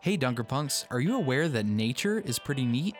Hey, Dunkerpunks, are you aware that nature is pretty neat?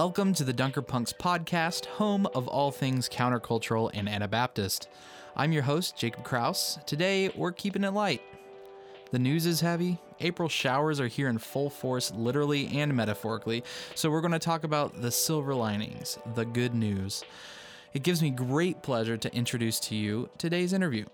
Welcome to the Dunker Punks podcast, home of all things countercultural and Anabaptist. I'm your host, Jacob Crouse. Today, we're keeping it light. The news is heavy. April showers are here in full force, literally and metaphorically. So, we're going to talk about the silver linings, the good news. It gives me great pleasure to introduce to you today's interview.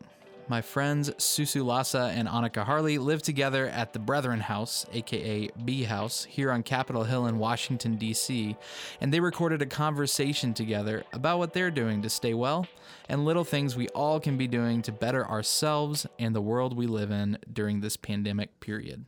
My friends Susu Lassa and Annika Harley live together at the Brethren House, aka B House, here on Capitol Hill in Washington, D.C., and they recorded a conversation together about what they're doing to stay well and little things we all can be doing to better ourselves and the world we live in during this pandemic period.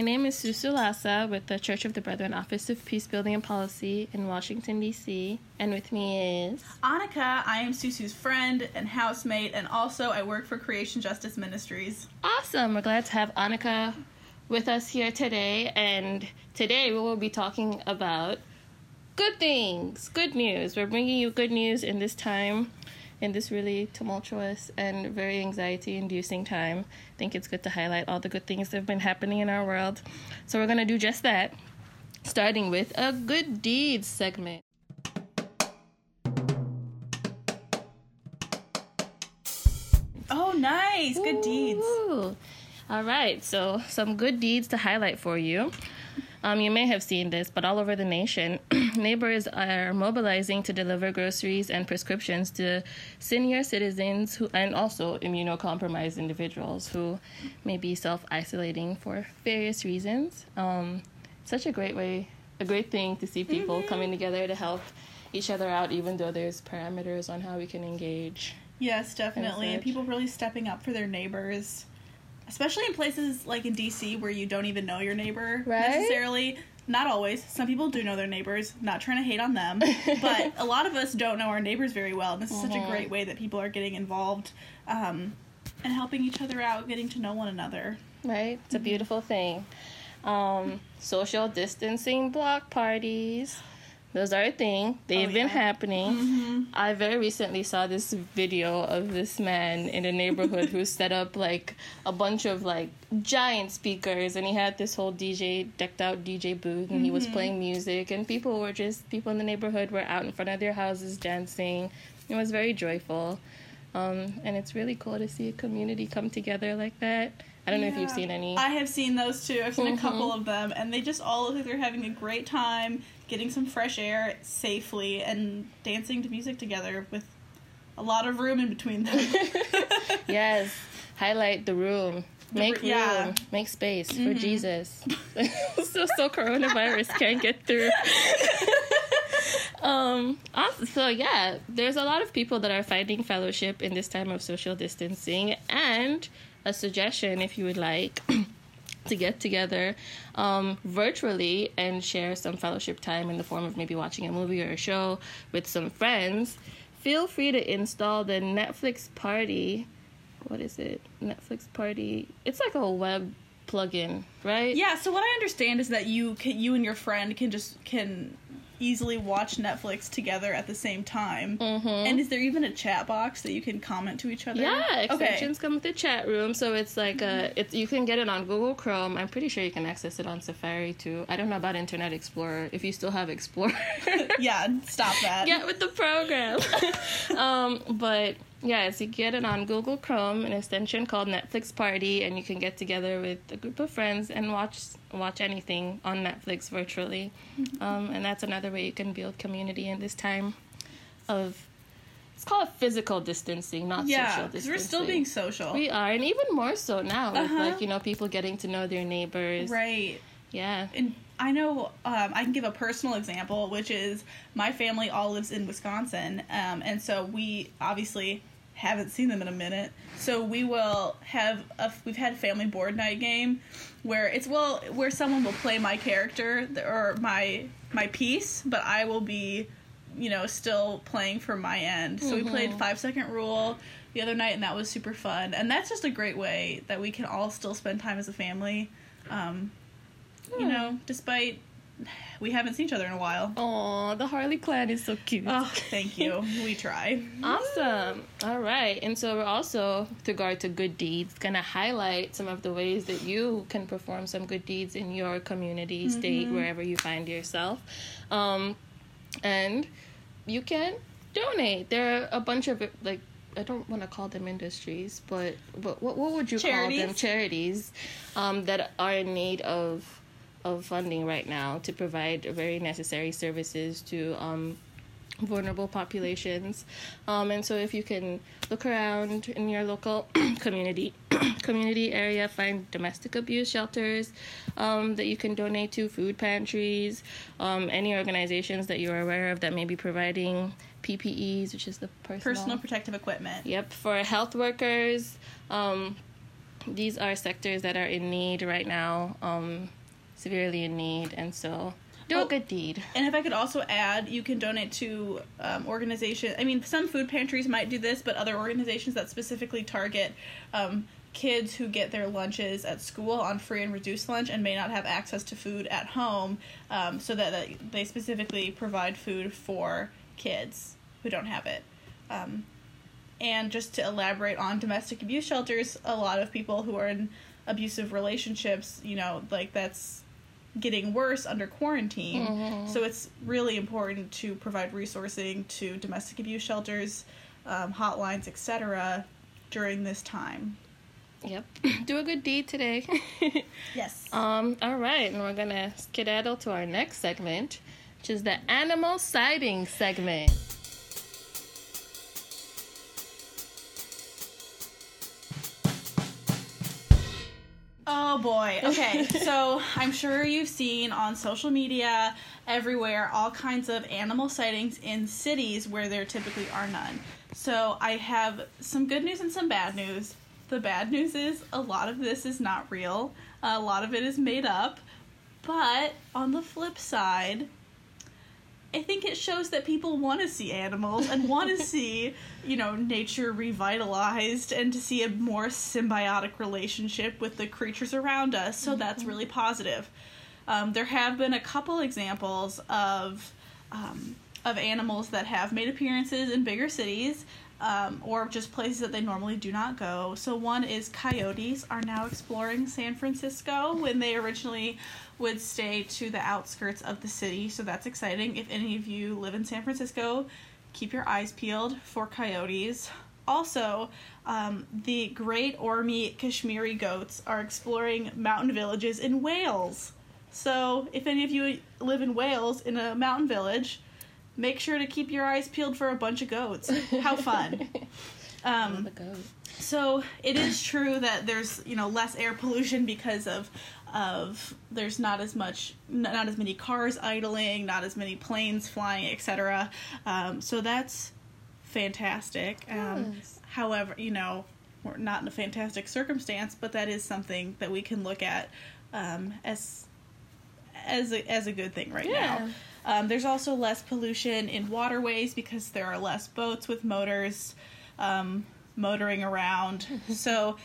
My name is Susu Lassa with the Church of the Brethren Office of Peace Building and Policy in Washington, D.C. And with me is. Annika, I am Susu's friend and housemate, and also I work for Creation Justice Ministries. Awesome! We're glad to have Annika with us here today. And today we will be talking about good things, good news. We're bringing you good news in this time, in this really tumultuous and very anxiety inducing time. I think it's good to highlight all the good things that have been happening in our world. So we're going to do just that, starting with a good deeds segment. Oh, nice! Good deeds. All right, so some good deeds to highlight for you. Um, you may have seen this, but all over the nation, neighbors are mobilizing to deliver groceries and prescriptions to senior citizens who, and also immunocompromised individuals who may be self isolating for various reasons. Um, such a great way, a great thing to see people coming together to help each other out, even though there's parameters on how we can engage. Yes, definitely. And such. people really stepping up for their neighbors. Especially in places like in DC where you don't even know your neighbor Right? necessarily. Not always. Some people do know their neighbors. Not trying to hate on them, but a lot of us don't know our neighbors very well. And this is such a great way that people are getting involved um, and helping each other out, getting to know one another. Right? It's a beautiful thing. Um, social distancing block parties. Those are a thing. They've Oh, been yeah. happening. I very recently saw this video of this man in a neighborhood who set up like a bunch of like giant speakers and he had this whole DJ decked out DJ booth and he was playing music and people were just people in the neighborhood were out in front of their houses dancing. It was very joyful. Um, and it's really cool to see a community come together like that. I don't know if you've seen any. I have seen those too. I've seen a Mhm. couple of them, and they just all look like they're having a great time, getting some fresh air safely, and dancing to music together with a lot of room in between them. Yes, highlight the room. Make yeah. Mm-hmm. room. Make space for Jesus. so so coronavirus can't get through. um. So yeah, there's a lot of people that are finding fellowship in this time of social distancing, and a suggestion, if you would like. To get together um, virtually and share some fellowship time in the form of maybe watching a movie or a show with some friends, feel free to install the Netflix Party what is it? Netflix Party. It's like a web plugin, right? yeah. So what I understand is that you can, you and your friend can just can easily watch Netflix together at the same time. Mm-hmm. And is there even a chat box that you can comment to each other? Yeah, Okay. extensions come with the chat room, so it's like uh it's you can get it on Google Chrome. I'm pretty sure you can access it on Safari too. I don't know about Internet Explorer. If you still have Explorer, Yeah. Stop that. get with the program. um, but yeah, so you get it on Google Chrome, an extension called Netflix Party, and you can get together with a group of friends and watch watch anything on Netflix virtually. Um, and that's another way you can build community in this time of it's called physical distancing, not Yeah. social distancing. we're still being social. We are, and even more so now with Uh-huh. like you know people getting to know their neighbors. right. Yeah. and I know um, I can give a personal example, which is my family all lives in Wisconsin, um, and so we obviously haven't seen them in a minute. So we will have a we've had family board night game where it's well where someone will play my character or my my piece, but I will be you know still playing from my end. So we played five second rule the other night, and that was super fun. And that's just a great way that we can all still spend time as a family. Um, you know, despite we haven't seen each other in a while. Oh, the Harley clan is so cute. Oh, thank you. we try. Awesome. All right. And so we're also, with regard to good deeds, going to highlight some of the ways that you can perform some good deeds in your community, state, wherever you find yourself. Um, and you can donate. There are a bunch of, like, I don't want to call them industries, but, but what, what would you call them? Charities? Charities um, that are in need of of funding right now to provide very necessary services to um, vulnerable populations. Um, and so if you can look around in your local community community area, find domestic abuse shelters um, that you can donate to, food pantries, um, any organizations that you're aware of that may be providing PPEs, which is the personal, Personal protective equipment. Yep, for health workers, um, these are sectors that are in need right now, um, severely in need, and so do a Oh. good deed. And if I could also add, you can donate to um, organizations. I mean, some food pantries might do this, but other organizations that specifically target um, kids who get their lunches at school on free and reduced lunch and may not have access to food at home, um, so that, that they specifically provide food for kids who don't have it. Um, and just to elaborate on domestic abuse shelters, a lot of people who are in abusive relationships, you know, like that's getting worse under quarantine. So it's really important to provide resourcing to domestic abuse shelters, um, hotlines, etc. during this time. Yep, do a good deed today. Yes. um, all right, and we're gonna skedaddle to our next segment, which is the animal sighting segment. Oh boy. Okay. so I'm sure you've seen on social media everywhere all kinds of animal sightings in cities where there typically are none. So I have some good news and some bad news. the bad news is a lot of this is not real. A lot of it is made up. But on the flip side, I think it shows that people want to see animals and want to see, you know, nature revitalized and to see a more symbiotic relationship with the creatures around us. So that's really positive. Um, there have been a couple examples of um, of animals that have made appearances in bigger cities. Um, or just places that they normally do not go. So one is coyotes are now exploring San Francisco when they originally would stay to the outskirts of the city. So that's exciting. If any of you live in San Francisco, keep your eyes peeled for coyotes. Also, um, the great Orme Kashmiri goats are exploring mountain villages in Wales. So, if any of you live in Wales in a mountain village, make sure to keep your eyes peeled for a bunch of goats. How fun! Um, goat. so it is true that there's you know less air pollution because of of there's not as much not, not as many cars idling, not as many planes flying, etc. Um, so that's fantastic. Um, Yes. However, you know we're not in a fantastic circumstance, but that is something that we can look at um, as as a, as a good thing right Yeah. now. Um, there's also less pollution in waterways because there are less boats with motors um, motoring around. so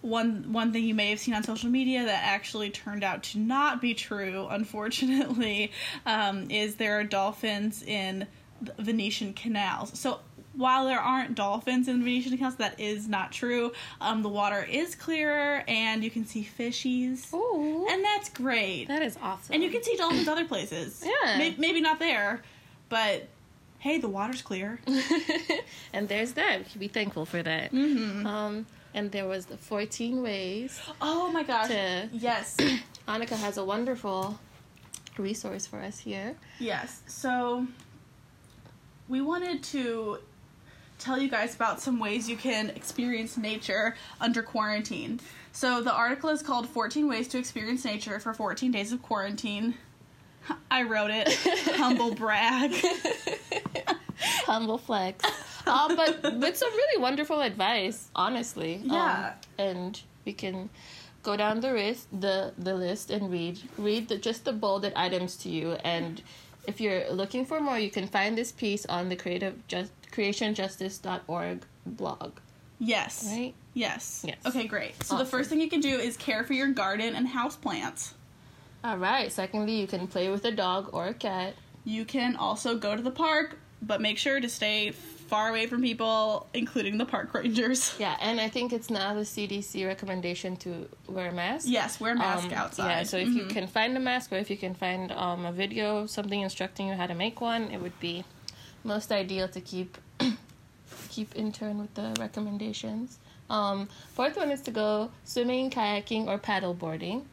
one one thing you may have seen on social media that actually turned out to not be true, unfortunately, um, is there are dolphins in the Venetian canals. So while there aren't dolphins in Venetian canals, that is not true. Um, the water is clearer, and you can see fishies, Ooh. and that's great. that is awesome. And you can see dolphins other places. Yeah. May- maybe not there, but hey, the water's clear. and there's that. We should be thankful for that. Mm-hmm. Um, and there was the 14 ways. Oh my gosh. To- Yes. Annika has a wonderful resource for us here. yes. So we wanted to tell you guys about some ways you can experience nature under quarantine. So the article is called 14 Ways to Experience Nature for 14 Days of Quarantine. I wrote it. Humble brag. Humble flex. uh, but with some really wonderful advice, honestly. Um, Yeah. and we can go down the list, the the list, and read read the, just the bolded items to you. And if you're looking for more, you can find this piece on the creative just creationjustice.org blog. Yes. Right? Yes. Yes. Okay, great. So the first thing you can do is care for your garden and houseplants. All right. Secondly, you can play with a dog or a cat. You can also go to the park, but make sure to stay far away from people, including the park rangers. Yeah, and I think it's now the CDC recommendation to wear a mask. Yes, wear a mask Um, outside. Yeah, so if you Mhm. can find a mask or if you can find um, a video, something instructing you how to make one, it would be most ideal to keep keep in turn with the recommendations. Um, fourth one is to go swimming, kayaking, or paddle boarding.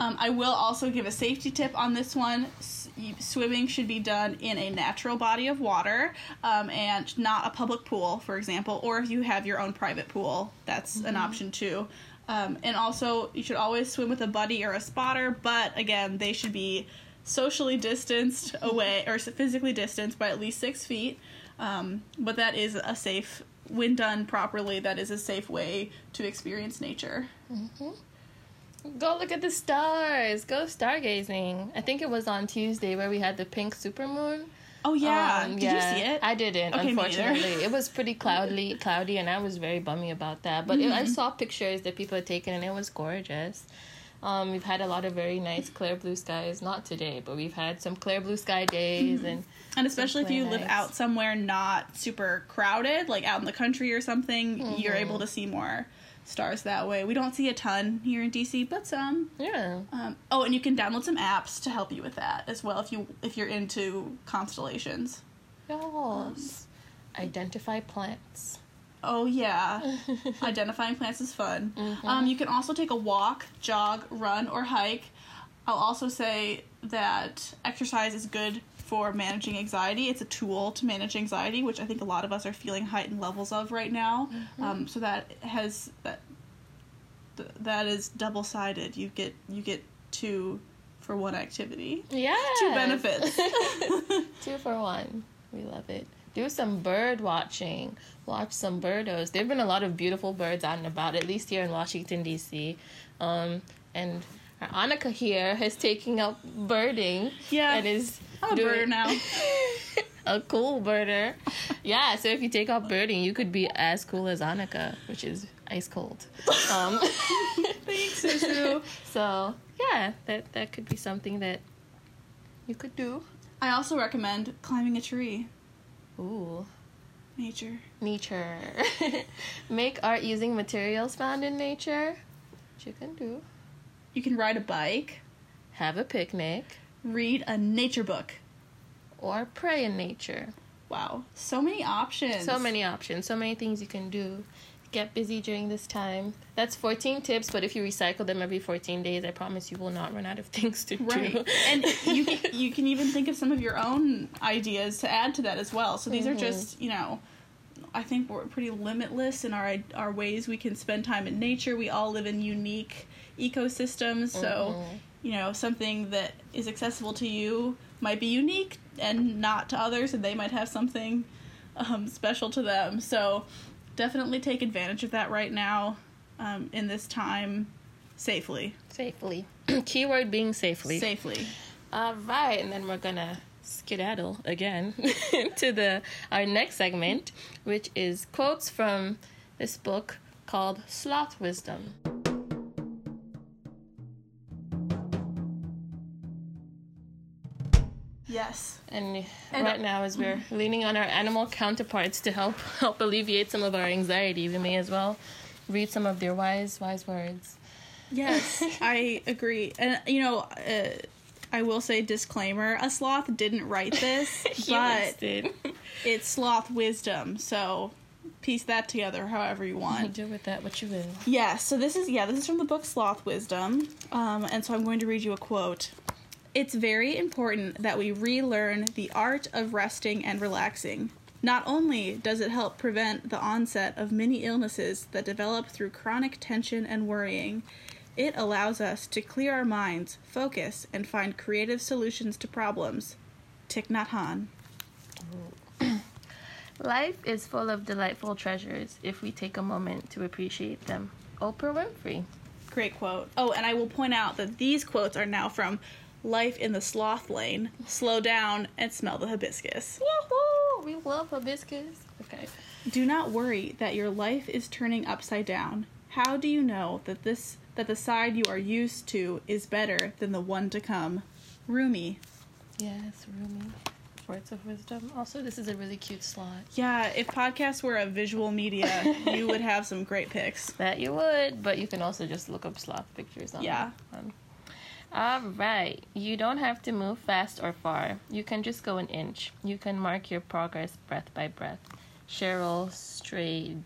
Um, I will also give a safety tip on this one. S- Swimming should be done in a natural body of water um, and not a public pool, for example, or if you have your own private pool, that's an option too. Um, and also, you should always swim with a buddy or a spotter, but again, they should be socially distanced away or physically distanced by at least six feet. Um, but that is a safe, when done properly, that is a safe way to experience nature. Go look at the stars. Go stargazing. I think it was on Tuesday where we had the pink supermoon. Oh, yeah. Um, Did yeah, you see it? I didn't, Okay, unfortunately. it was pretty cloudy, cloudy, and I was very bummy about that. But it, I Mm-hmm. saw pictures that people had taken, and it was gorgeous. Um, we've had a lot of very nice clear blue skies. Not today, but we've had some clear blue sky days, and And especially if you Simply live out somewhere not super crowded, like out in the country or something, you're able to see more stars that way. We don't see a ton here in DC, but some. yeah, Um, oh, and you can download some apps to help you with that as well if you if you're into constellations. yes. Identify plants. Oh yeah, identifying plants is fun. Um, you can also take a walk, jog, run, or hike. I'll also say that exercise is good for managing anxiety. It's a tool to manage anxiety, which I think a lot of us are feeling heightened levels of right now. Um, so that has that th- that is double sided. You get you get two for one activity. Yeah, Two benefits. Two for one. We love it. Do some bird watching. Watch some birdos. There've been a lot of beautiful birds out and about, at least here in Washington D.C. Um, and Annika here is taking up birding. Yeah. and is I'm a doing- birder now. a cool birder. Yeah, so if you take up birding, you could be as cool as Annika, which is ice cold. Um, Thanks, Susu. so yeah, that that could be something that you could do. I also recommend climbing a tree. Ooh, Nature. nature. Make art using materials found in nature. Which you can do. You can ride a bike, Have a picnic read a nature book. or pray in nature. Wow, so many options. So many options, so many things you can do. Get busy during this time. That's 14 tips, but if you recycle them every 14 days, I promise you will not run out of things to Right, do. and you can, you can even think of some of your own ideas to add to that as well. So these are just you know, I think we're pretty limitless in our our ways we can spend time in nature. We all live in unique ecosystems, so you know something that is accessible to you might be unique and not to others, and they might have something um, special to them. So definitely take advantage of that right now um, in this time safely. safely. Keyword being safely. Safely. All right, and then we're gonna skedaddle again to the our next segment, which is quotes from this book called Sloth Wisdom. Yes. And, And- right now, as we're leaning on our animal counterparts to help help alleviate some of our anxiety, we may as well read some of their wise wise words. Yes, I agree. And you know, uh, I will say disclaimer: a sloth didn't write this, but did. it's sloth wisdom. So piece that together however you want. do with that what you will. Yeah. So this is yeah, this is from the book Sloth Wisdom, um, and so I'm going to read you a quote. It's very important that we relearn the art of resting and relaxing. Not only does it help prevent the onset of many illnesses that develop through chronic tension and worrying, it allows us to clear our minds, focus, and find creative solutions to problems. Thich Nhat Hanh. Life is full of delightful treasures if we take a moment to appreciate them. Oprah Winfrey. Great quote. Oh, and I will point out that these quotes are now from Life in the Sloth Lane. Slow down and smell the hibiscus. Woohoo! We love hibiscus. Okay. Do not worry that your life is turning upside down. How do you know that this that the side you are used to is better than the one to come? Rumi. Yes, Rumi. Words of wisdom. Also, this is a really cute slot. Yeah, if podcasts were a visual media, you would have some great pics. That you would, but you can also just look up sloth pictures on Yeah. on- All right. You don't have to move fast or far. You can just go an inch. You can mark your progress breath by breath. Cheryl Strayed.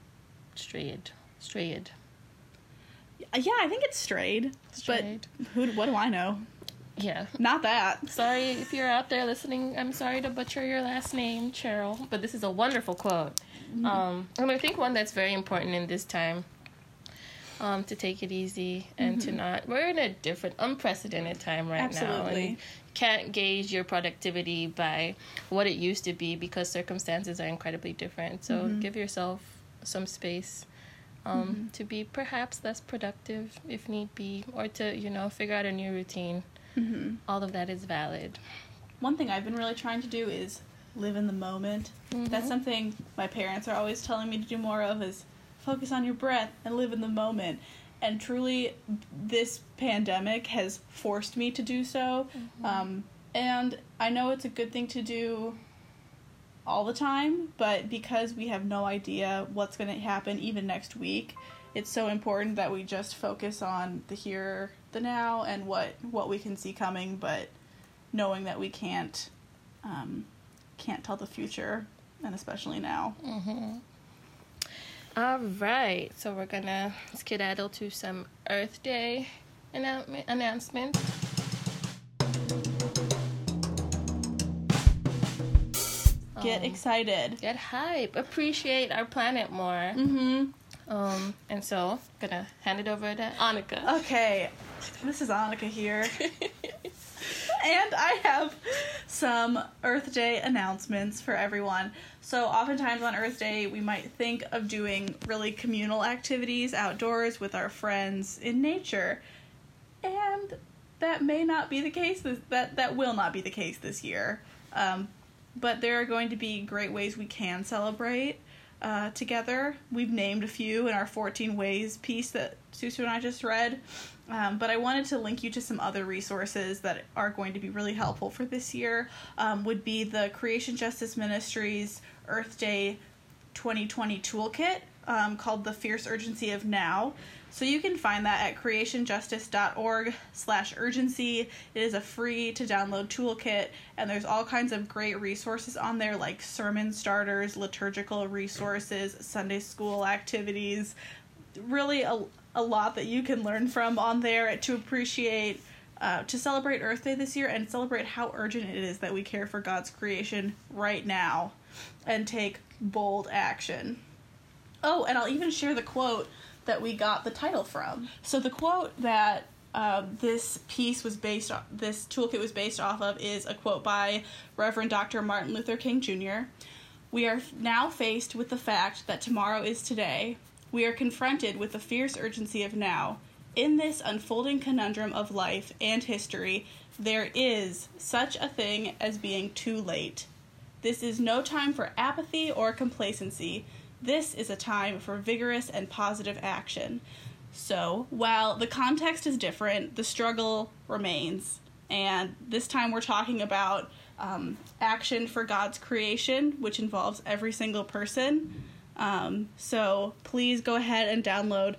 Strayed. Strayed. Yeah, I think it's strayed. Strayed. But who what do I know? Yeah. Not that. Sorry if you're out there listening. I'm sorry to butcher your last name, Cheryl, but this is a wonderful quote. Um, and I think one that's very important in this time. Um, to take it easy and to mm-hmm. not. We're in a different, unprecedented time right now, Absolutely. and can't gauge your productivity by what it used to be because circumstances are incredibly different. So mm-hmm. give yourself some space. Um, mm-hmm. to be perhaps less productive if need be, or to you know figure out a new routine. All of that is valid. One thing I've been really trying to do is live in the moment. That's something my parents are always telling me to do more of is focus on your breath and live in the moment. And truly, this pandemic has forced me to do so. Um, and I know it's a good thing to do all the time, but because we have no idea what's going to happen even next week, it's so important that we just focus on the here, the now, and what what we can see coming. But knowing that we can't um, can't tell the future, and especially now. All right, so we're gonna skedaddle to some Earth Day annou- announcements. Get excited. Get hype, appreciate our planet more. Mm-hmm. Um, and so gonna hand it over to Annika. Okay, this is Annika here. and I have some Earth Day announcements for everyone. So, oftentimes on Earth Day, we might think of doing really communal activities outdoors with our friends in nature. And that may not be the case. That, that will not be the case this year. Um, but there are going to be great ways we can celebrate uh, together. We've named a few in our 14 Ways piece that Susu and I just read. Um, but I wanted to link you to some other resources that are going to be really helpful for this year. Um, would be the Creation Justice Ministries Earth Day 2020 toolkit um, called the Fierce Urgency of Now. So you can find that at creationjustice.org slash urgency. It is a free to download toolkit, and there's all kinds of great resources on there like sermon starters, liturgical resources, Sunday school activities. Really, a, a lot that you can learn from on there to appreciate, uh, to celebrate Earth Day this year and celebrate how urgent it is that we care for God's creation right now and take bold action. Oh, and I'll even share the quote that we got the title from. So the quote that uh, this piece was based on, this toolkit was based off of, is a quote by Reverend Dr. Martin Luther King Jr. We are now faced with the fact that tomorrow is today. We are confronted with the fierce urgency of now. In this unfolding conundrum of life and history, there is such a thing as being too late. This is no time for apathy or complacency. This is a time for vigorous and positive action. So, while the context is different, the struggle remains. And this time we're talking about um, action for God's creation, which involves every single person. Um, so, please go ahead and download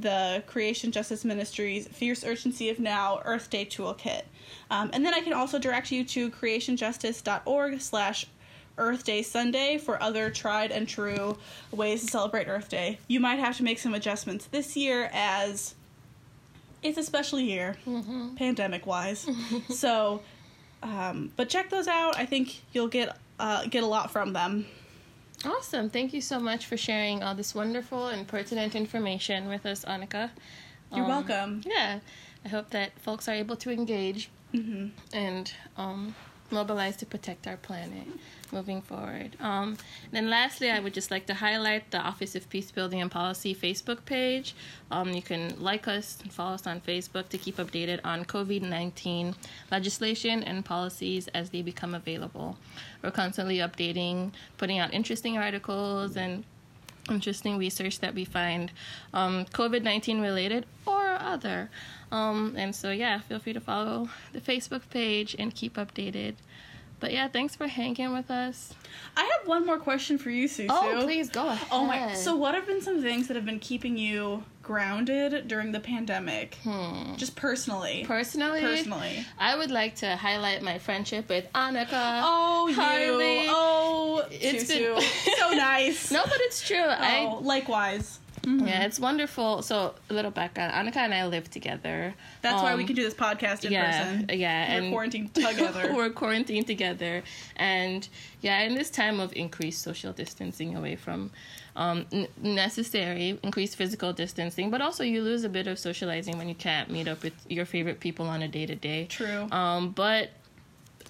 the Creation Justice Ministries Fierce Urgency of Now Earth Day Toolkit. Um, and then I can also direct you to creationjustice.org slash Earth Day Sunday for other tried and true ways to celebrate Earth Day. You might have to make some adjustments this year as it's a special year, pandemic wise. so, um, but check those out. I think you'll get uh, get a lot from them. Awesome. Thank you so much for sharing all this wonderful and pertinent information with us, Annika. You're Um, welcome. Yeah. I hope that folks are able to engage Mm-hmm. and um, mobilize to protect our planet moving forward. Um, then, lastly, I would just like to highlight the Office of Peace Building and Policy Facebook page. Um, you can like us and follow us on Facebook to keep updated on COVID 19 legislation and policies as they become available. We're constantly updating, putting out interesting articles and interesting research that we find um, COVID 19 related or other. Um, and so, yeah, feel free to follow the Facebook page and keep updated. But yeah, thanks for hanging with us. I have one more question for you, Susu. Oh, please go ahead. Oh my! So, what have been some things that have been keeping you grounded during the pandemic? Hmm. Just personally. personally, Personally. I would like to highlight my friendship with Annika. Oh, you. Harley. Oh, It's Susu. been- so nice. No, but it's true. I Oh, likewise. Yeah, it's wonderful. So, a little background. Annika and I live together. That's why we Um, can do this podcast in yeah, person. yeah, We're and quarantined together. we're quarantined together, and yeah, in this time of increased social distancing away from um, n- necessary increased physical distancing, but also you lose a bit of socializing when you can't meet up with your favorite people on a day to day. True. Um, but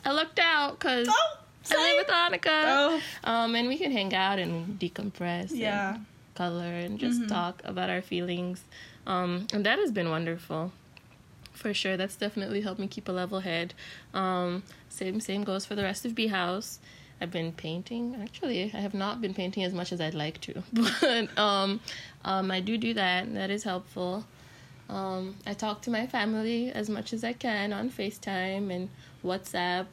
I looked out because oh, I live with Annika, Oh, um, and we can hang out and decompress. and yeah. Color and just Mm-hmm. talk about our feelings. Um, and that has been wonderful. For sure. That's definitely helped me keep a level head. Um, same same goes for the rest of B House. I've been painting. Actually, I have not been painting as much as I'd like to, but um, um, I do do that. And that is helpful. Um, I talk to my family as much as I can on FaceTime and WhatsApp.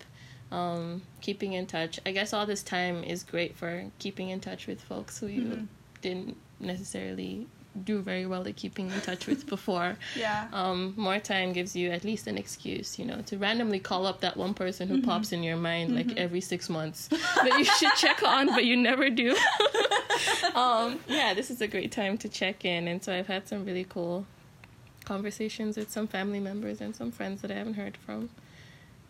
Um, keeping in touch. I guess all this time is great for keeping in touch with folks who you didn't necessarily do very well at keeping in touch with before. Yeah. Um, more time gives you at least an excuse, you know, to randomly call up that one person who pops in your mind like every six months that you should check on, but you never do. um, yeah, this is a great time to check in, and so I've had some really cool conversations with some family members and some friends that I haven't heard from.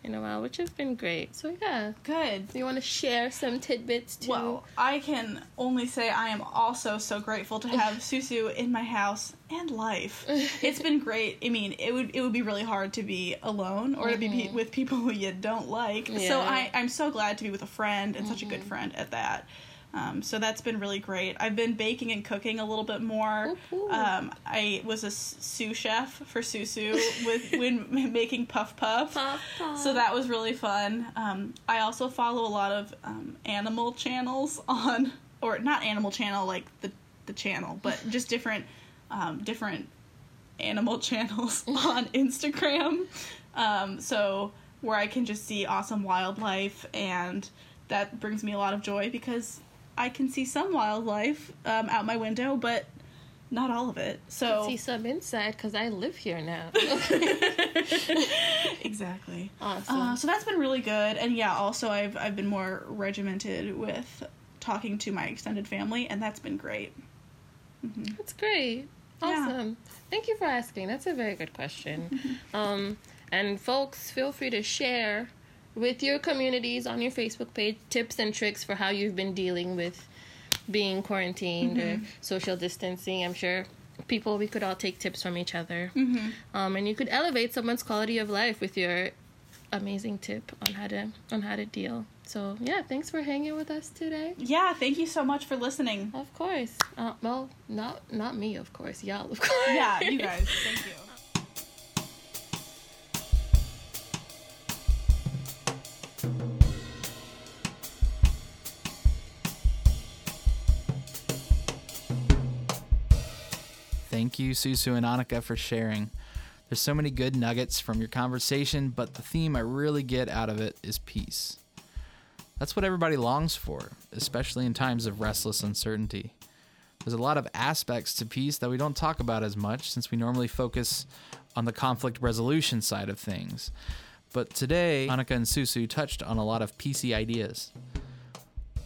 In a while, which has been great. So yeah, Good. you want to share some tidbits too? Well, I can only say I am also so grateful to have Susu in my house and life. It's been great. I mean, it would it would be really hard to be alone or to be pe- with people who you don't like. So I I'm so glad to be with a friend and such a good mm-hmm. friend at that. Um, so that's been really great. I've been baking and cooking a little bit more. Um, I was a sous chef for Susu with when making puff puff. Puff, puff. So that was really fun. Um, I also follow a lot of um, animal channels on, or not animal channel like the the channel, but just different um, different animal channels on Instagram. Um, so where I can just see awesome wildlife, and that brings me a lot of joy because I can see some wildlife um, out my window, but not all of it. So I see some inside because I live here now. exactly. awesome. Uh, so that's been really good, and yeah, also I've I've been more regimented with talking to my extended family, and that's been great. That's great. Yeah. Awesome. Thank you for asking. That's a very good question. um, and folks, feel free to share with your communities on your Facebook page tips and tricks for how you've been dealing with being quarantined or social distancing. I'm sure people we could all take tips from each other. Um, and you could elevate someone's quality of life with your amazing tip on how to on how to deal. So yeah, thanks for hanging with us today. Yeah, thank you so much for listening. Of course. Uh, well, not not me, of course. Y'all, of course. Yeah, you guys, thank you. Thank you, Susu and Annika, for sharing. There's so many good nuggets from your conversation, but the theme I really get out of it is peace. That's what everybody longs for, especially in times of restless uncertainty. There's a lot of aspects to peace that we don't talk about as much since we normally focus on the conflict resolution side of things. But today, Annika and Susu touched on a lot of peacey ideas.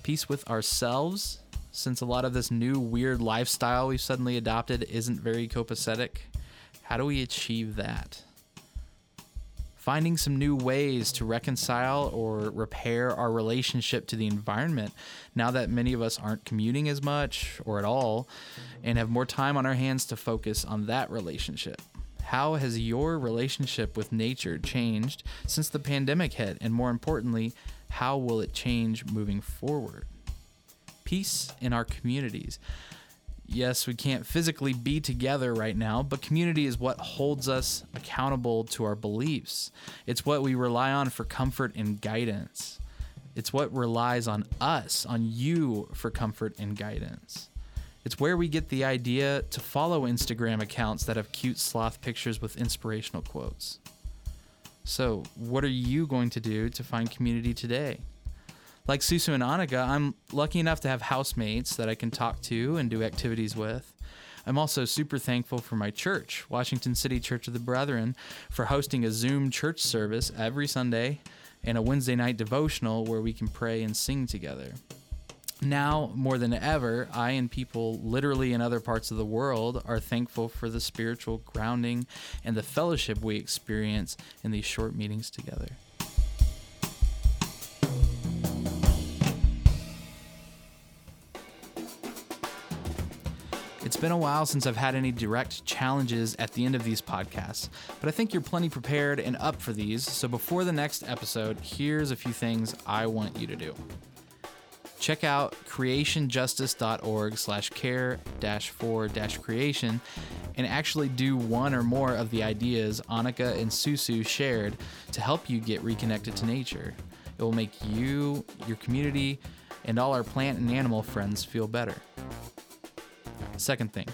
Peace with ourselves, since a lot of this new weird lifestyle we've suddenly adopted isn't very copacetic. How do we achieve that? Finding some new ways to reconcile or repair our relationship to the environment now that many of us aren't commuting as much or at all and have more time on our hands to focus on that relationship. How has your relationship with nature changed since the pandemic hit? And more importantly, how will it change moving forward? Peace in our communities. Yes, we can't physically be together right now, but community is what holds us accountable to our beliefs. It's what we rely on for comfort and guidance. It's what relies on us, on you, for comfort and guidance. It's where we get the idea to follow Instagram accounts that have cute sloth pictures with inspirational quotes. So, what are you going to do to find community today? Like Susu and Annika, I'm lucky enough to have housemates that I can talk to and do activities with. I'm also super thankful for my church, Washington City Church of the Brethren, for hosting a Zoom church service every Sunday and a Wednesday night devotional where we can pray and sing together. Now, more than ever, I and people literally in other parts of the world are thankful for the spiritual grounding and the fellowship we experience in these short meetings together. It's been a while since I've had any direct challenges at the end of these podcasts, but I think you're plenty prepared and up for these. So before the next episode, here's a few things I want you to do. Check out creationjustice.org slash care dash for dash creation and actually do one or more of the ideas Annika and Susu shared to help you get reconnected to nature. It will make you, your community, and all our plant and animal friends feel better. Second thing,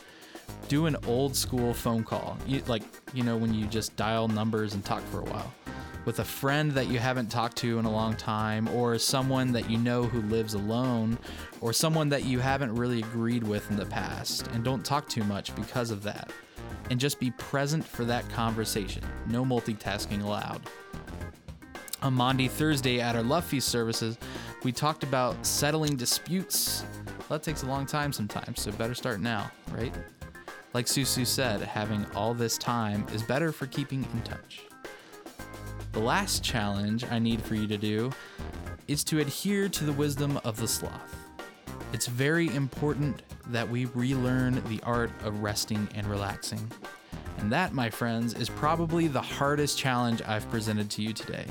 do an old school phone call. You, like, you know, when you just dial numbers and talk for a while with a friend that you haven't talked to in a long time, or someone that you know who lives alone, or someone that you haven't really agreed with in the past. And don't talk too much because of that. And just be present for that conversation. No multitasking allowed. On Maundy, Thursday at our Love Feast services, we talked about settling disputes. That takes a long time sometimes, so better start now, right? Like Susu said, having all this time is better for keeping in touch. The last challenge I need for you to do is to adhere to the wisdom of the sloth. It's very important that we relearn the art of resting and relaxing. And that, my friends, is probably the hardest challenge I've presented to you today.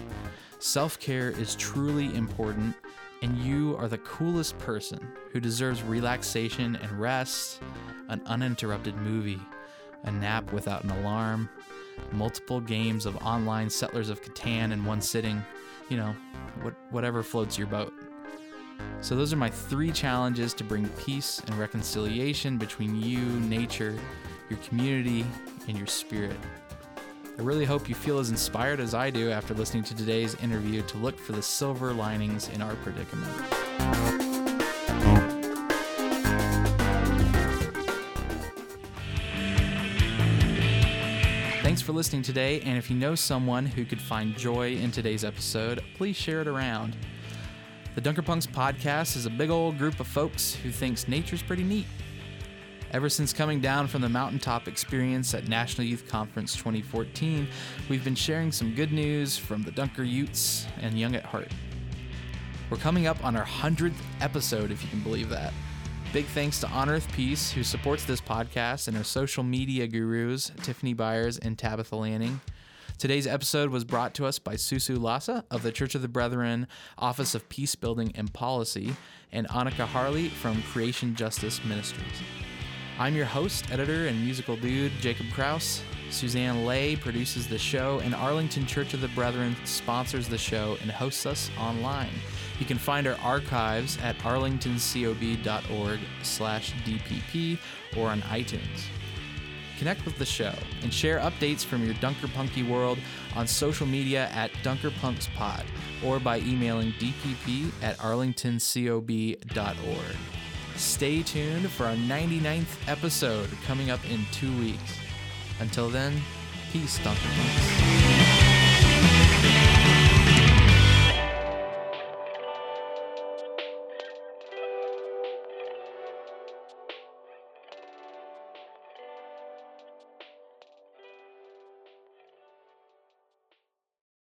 Self care is truly important, and you are the coolest person who deserves relaxation and rest, an uninterrupted movie, a nap without an alarm, multiple games of online Settlers of Catan in one sitting, you know, what, whatever floats your boat. So, those are my three challenges to bring peace and reconciliation between you, nature, your community, and your spirit. I really hope you feel as inspired as I do after listening to today's interview to look for the silver linings in our predicament. Thanks for listening today, and if you know someone who could find joy in today's episode, please share it around. The Dunkerpunks podcast is a big old group of folks who thinks nature's pretty neat. Ever since coming down from the mountaintop experience at National Youth Conference 2014, we've been sharing some good news from the Dunker Utes and Young at Heart. We're coming up on our 100th episode, if you can believe that. Big thanks to On Earth Peace, who supports this podcast, and our social media gurus, Tiffany Byers and Tabitha Lanning. Today's episode was brought to us by Susu Lassa of the Church of the Brethren Office of Peace Building and Policy, and Annika Harley from Creation Justice Ministries. I'm your host, editor, and musical dude, Jacob Crouse. Suzanne Lay produces the show, and Arlington Church of the Brethren sponsors the show and hosts us online. You can find our archives at arlingtoncob.org slash DPP or on iTunes. Connect with the show and share updates from your Dunker Punky world on social media at DunkerPunksPod or by emailing dpp at arlingtoncob.org. Stay tuned for our 99th episode coming up in two weeks. Until then, peace, Dunker Punks.